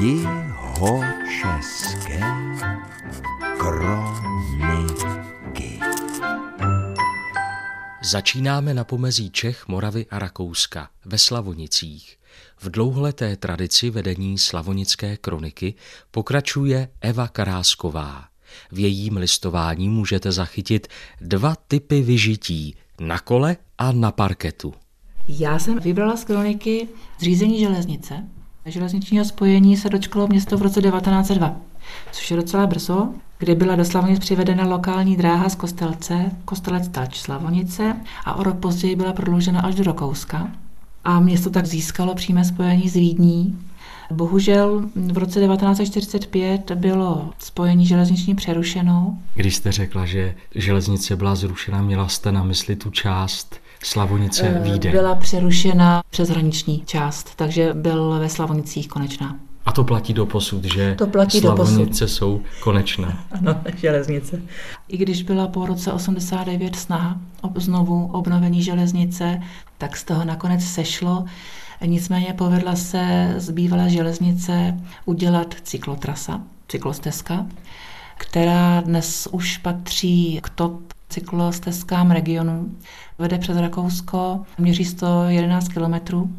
Jihočeské kroniky. Začínáme na pomezí Čech, Moravy a Rakouska, ve Slavonicích. V dlouholeté tradici vedení slavonické kroniky pokračuje Eva Karásková. V jejím listování můžete zachytit dva typy vyžití na kole a na parketu. Já jsem vybrala z kroniky zřízení železnice. Železničního spojení se dočkalo město v roce 1902, což je docela brzo, kdy byla do Slavonic přivedena lokální dráha z Kostelce, Kostelec Tač Slavonice a o rok později byla prodloužena až do Rokouska. A město tak získalo přímé spojení s Vídní. Bohužel v roce 1945 bylo spojení železniční přerušeno. Když jste řekla, že železnice byla zrušena, měla jste na mysli tu část Slavonice Eh, Vídeň. Byla přerušena přeshraniční část, takže byl ve Slavonicích konečná. A to platí do posud, že To platí do. Slavonice jsou konečné. Ano, železnice. I když byla po roce 89 snaha o znovu obnovení železnice, tak z toho nakonec sešlo. Nicméně povedla se z bývalé železnice udělat cyklotrasa, cyklostezka, která dnes už patří k top cyklostezkám regionu. Vede přes Rakousko, měří 111 kilometrů.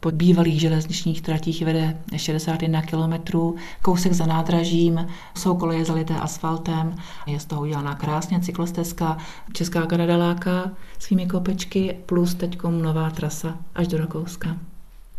Po bývalých železničních tratích vede 61 kilometrů, kousek za nádražím, jsou koleje zalité asfaltem, je z toho udělaná krásně cyklostezka, Česká Garadaláka svými kopečky, plus teď nová trasa až do Rakouska.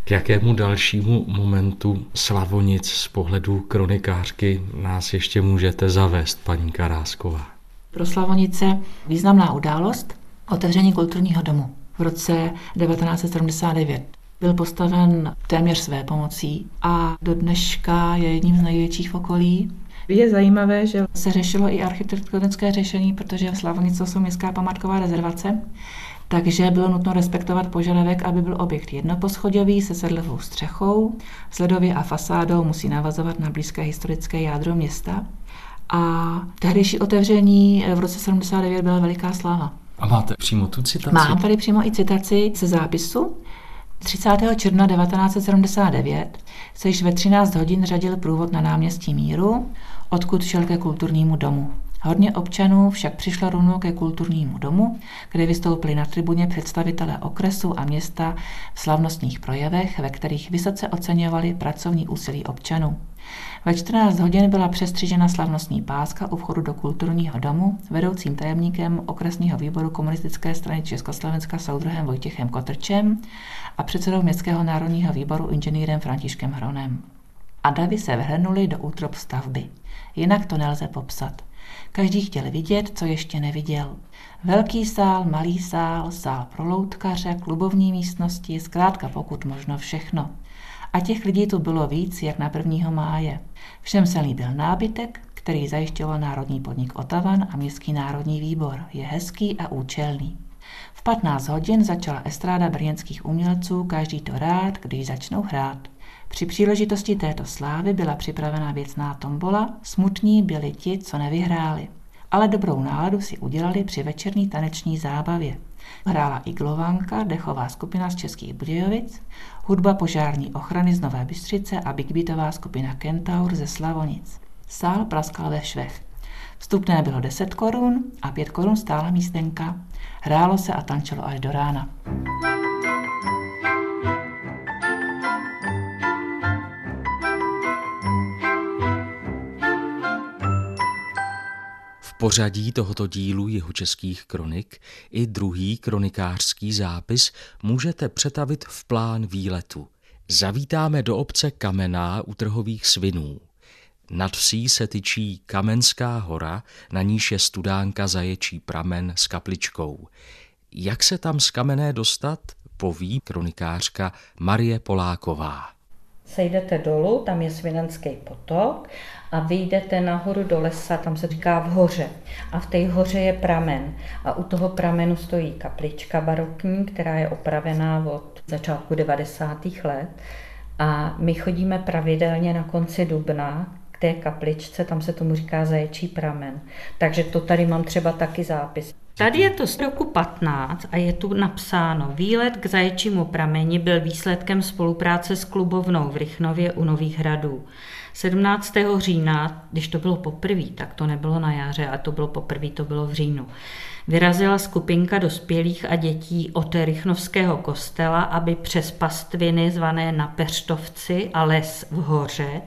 K jakému dalšímu momentu Slavonic z pohledu kronikářky nás ještě můžete zavést, paní Karásková? Pro Slavonice významná událost otevření kulturního domu v roce 1979. Byl postaven téměř své pomocí a do dneška je jedním z největších v okolí. Je zajímavé, že se řešilo i architektonické řešení, protože Slavonice jsou městská památková rezervace, takže bylo nutno respektovat požadavek, aby byl objekt jednoposchodový se sedlovou střechou, sledově a fasádou musí navazovat na blízké historické jádro města. A tehdejší otevření v roce 79 byla veliká sláva. A máte přímo tu citaci? Mám tady přímo i citaci ze zápisu. 30. června 1979 se již ve 13 hodin řadil průvod na náměstí Míru, odkud šel ke kulturnímu domu. Hodně občanů však přišlo rovnou ke kulturnímu domu, kde vystoupili na tribuně představitelé okresu a města v slavnostních projevech, ve kterých vysoce oceňovali pracovní úsilí občanů. Ve 14 hodin byla přestřižena slavnostní páska u vchodu do kulturního domu vedoucím tajemníkem okresního výboru komunistické strany Československa soudruhem Vojtěchem Kotrčem a předsedou městského národního výboru inženýrem Františkem Hronem. A davy se vhrnuli do útrop stavby. Jinak to nelze popsat. Každý chtěl vidět, co ještě neviděl. Velký sál, malý sál, sál pro loutkaře, klubovní místnosti, zkrátka pokud možno všechno. A těch lidí tu bylo víc, jak na 1. máje. Všem se líbil nábytek, který zajišťoval Národní podnik Otavan a Městský národní výbor. Je hezký a účelný. V 15 hodin začala estráda brněnských umělců, každý to rád, když začnou hrát. Při příležitosti této slávy byla připravena věcná tombola, smutní byli ti, co nevyhráli. Ale dobrou náladu si udělali při večerní taneční zábavě. Hrála i Glovanka, dechová skupina z Českých Budějovic, hudba požární ochrany z Nové Bystřice a Big Beatová skupina Kentaur ze Slavonic. Sál praskal ve švech. Vstupné bylo 10 korun a 5 korun stála místenka. Hrálo se a tančilo až do rána. V pořadí tohoto dílu Jihočeských kronik i druhý kronikářský zápis můžete přetavit v plán výletu. Zavítáme do obce Kamená u trhových svinů. Nad vsí se tyčí Kamenská hora, na níž je studánka Zaječí pramen s kapličkou. Jak se tam z Kamené dostat, poví kronikářka Marie Poláková. Sejdete dolů, tam je Svinenský potok a vyjdete nahoru do lesa, tam se říká v hoře. A v té hoře je pramen. A u toho pramenu stojí kaplička barokní, která je opravená od začátku 90. let. A my chodíme pravidelně na konci dubna té kapličce, tam se tomu říká zaječí pramen. Takže to tady mám třeba taky zápis. Tady je to z roku 15 a je tu napsáno, výlet k zaječímu prameni byl výsledkem spolupráce s klubovnou v Rychnově u Nových hradů. 17. října, když to bylo poprvé, tak to nebylo na jaře, a to bylo poprvé, to bylo v říjnu. Vyrazila skupinka dospělých a dětí od Rychnovského kostela, aby přes pastviny zvané na Peřtovci a les v hoře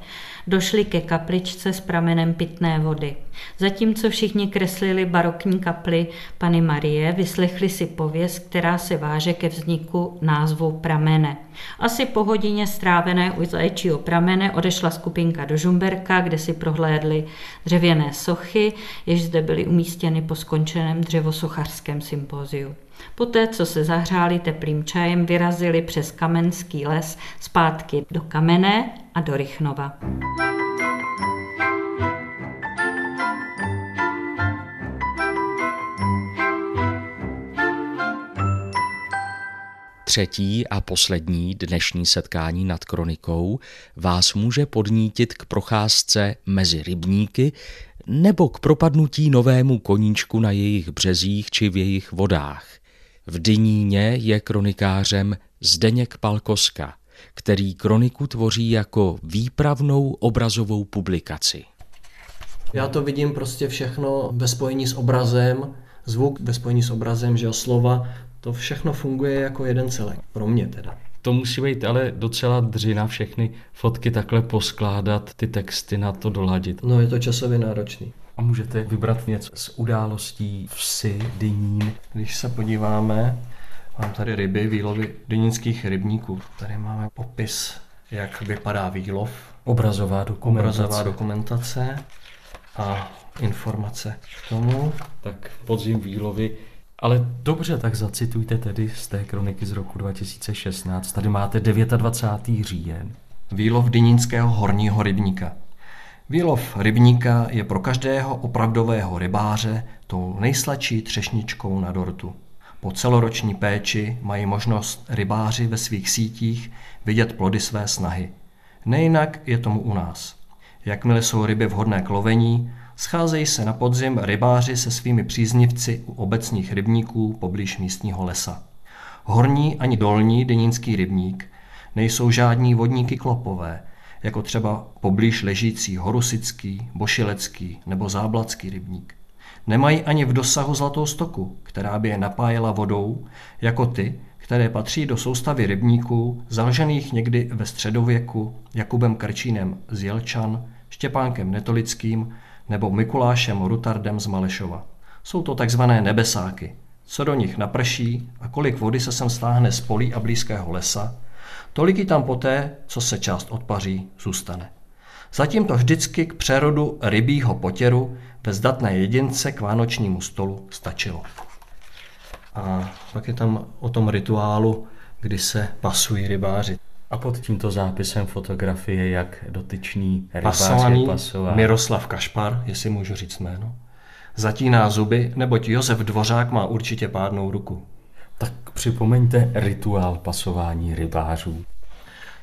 došli ke kapličce s pramenem pitné vody. Zatímco všichni kreslili barokní kaply Pany Marie, vyslechli si pověst, která se váže ke vzniku názvu pramene. Asi po hodině strávené u zaječího pramene odešla skupinka do Žumberka, kde si prohlédli dřevěné sochy, jež zde byly umístěny po skončeném dřevosochařském sympóziu. Poté, co se zahřáli teplým čajem, vyrazili přes kamenský les zpátky do Kamené a do Rychnova. Třetí a poslední dnešní setkání nad kronikou vás může podnítit k procházce mezi rybníky nebo k propadnutí novému koníčku na jejich březích či v jejich vodách. V Dyníně je kronikářem Zdeněk Palkoska, který kroniku tvoří jako výpravnou obrazovou publikaci. Já to vidím prostě všechno ve spojení s obrazem, zvuk ve spojení s obrazem, že slova, to všechno funguje jako jeden celek, pro mě teda. To musí být ale docela dřina všechny fotky takhle poskládat, ty texty na to doladit. No je to časově náročný. A můžete vybrat něco z událostí vsi, dynín. Když se podíváme, mám tady ryby, výlovy dynínských rybníků. Tady máme popis, jak vypadá výlov. Obrazová dokumentace. Obrazová dokumentace a informace k tomu. Tak podzim výlovy ale dobře, tak zacitujte tedy z té kroniky z roku 2016. Tady máte 29. říjen. Výlov Dynínského horního rybníka. Výlov rybníka je pro každého opravdového rybáře tou nejsladší třešničkou na dortu. Po celoroční péči mají možnost rybáři ve svých sítích vidět plody své snahy. Nejinak je tomu u nás. Jakmile jsou ryby vhodné k lovení, Scházejí se na podzim rybáři se svými příznivci u obecních rybníků poblíž místního lesa. Horní ani dolní denínský rybník nejsou žádní vodníky klopové, jako třeba poblíž ležící Horusický, Bošilecký nebo Záblacký rybník. Nemají ani v dosahu zlatou stoku, která by je napájela vodou, jako ty, které patří do soustavy rybníků, založených někdy ve středověku Jakubem Krčínem z Jelčan, Štěpánkem Netolickým nebo Mikulášem Rutardem z Malešova. Jsou to takzvané nebesáky. Co do nich naprší a kolik vody se sem stáhne z polí a blízkého lesa, tolik i tam poté, co se část odpaří, zůstane. Zatím to vždycky k přerodu rybího potěru bez datné jedince k vánočnímu stolu stačilo. A pak je tam o tom rituálu, kdy se pasují rybáři. A pod tímto zápisem fotografie, jak dotyčný rybář Pasovaný je pasován. Miroslav Kašpar, jestli můžu říct jméno. Zatíná zuby, neboť Josef Dvořák má určitě pádnou ruku. Tak připomeňte rituál pasování rybářů.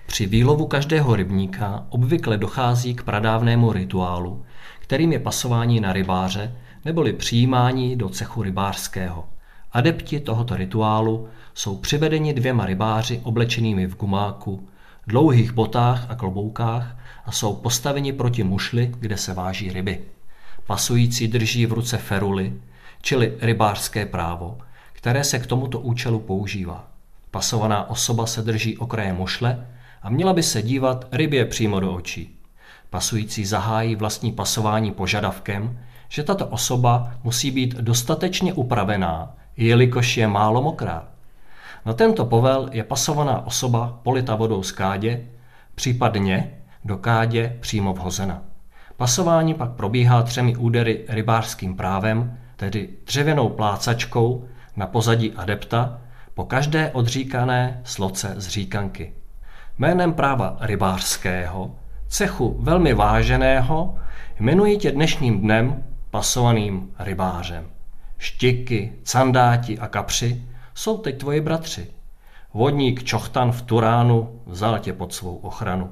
Při výlovu každého rybníka obvykle dochází k pradávnému rituálu, kterým je pasování na rybáře neboli přijímání do cechu rybářského. Adepti tohoto rituálu jsou přivedeni dvěma rybáři oblečenými v gumáku, dlouhých botách a kloboukách a jsou postaveni proti mušli, kde se váží ryby. Pasující drží v ruce feruly, čili rybářské právo, které se k tomuto účelu používá. Pasovaná osoba se drží okraje mušle a měla by se dívat rybě přímo do očí. Pasující zahájí vlastní pasování požadavkem, že tato osoba musí být dostatečně upravená, jelikož je málo mokrá. Na tento povel je pasovaná osoba polita vodou z kádě, případně do kádě přímo vhozena. Pasování pak probíhá třemi údery rybářským právem, tedy dřevěnou plácačkou na pozadí adepta po každé odříkané sloce z říkanky. Jménem práva rybářského, cechu velmi váženého, jmenuji tě dnešním dnem pasovaným rybářem. Štiky, candáti a kapři jsou teď tvoji bratři. Vodník Čochtan v Turánu vzal tě pod svou ochranu.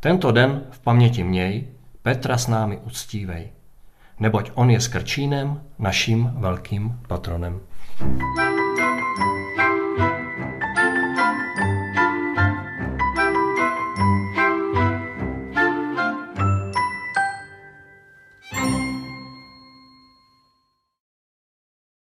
Tento den v paměti měj, Petra s námi uctívej. Neboť on je s Krčínem naším velkým patronem. thank you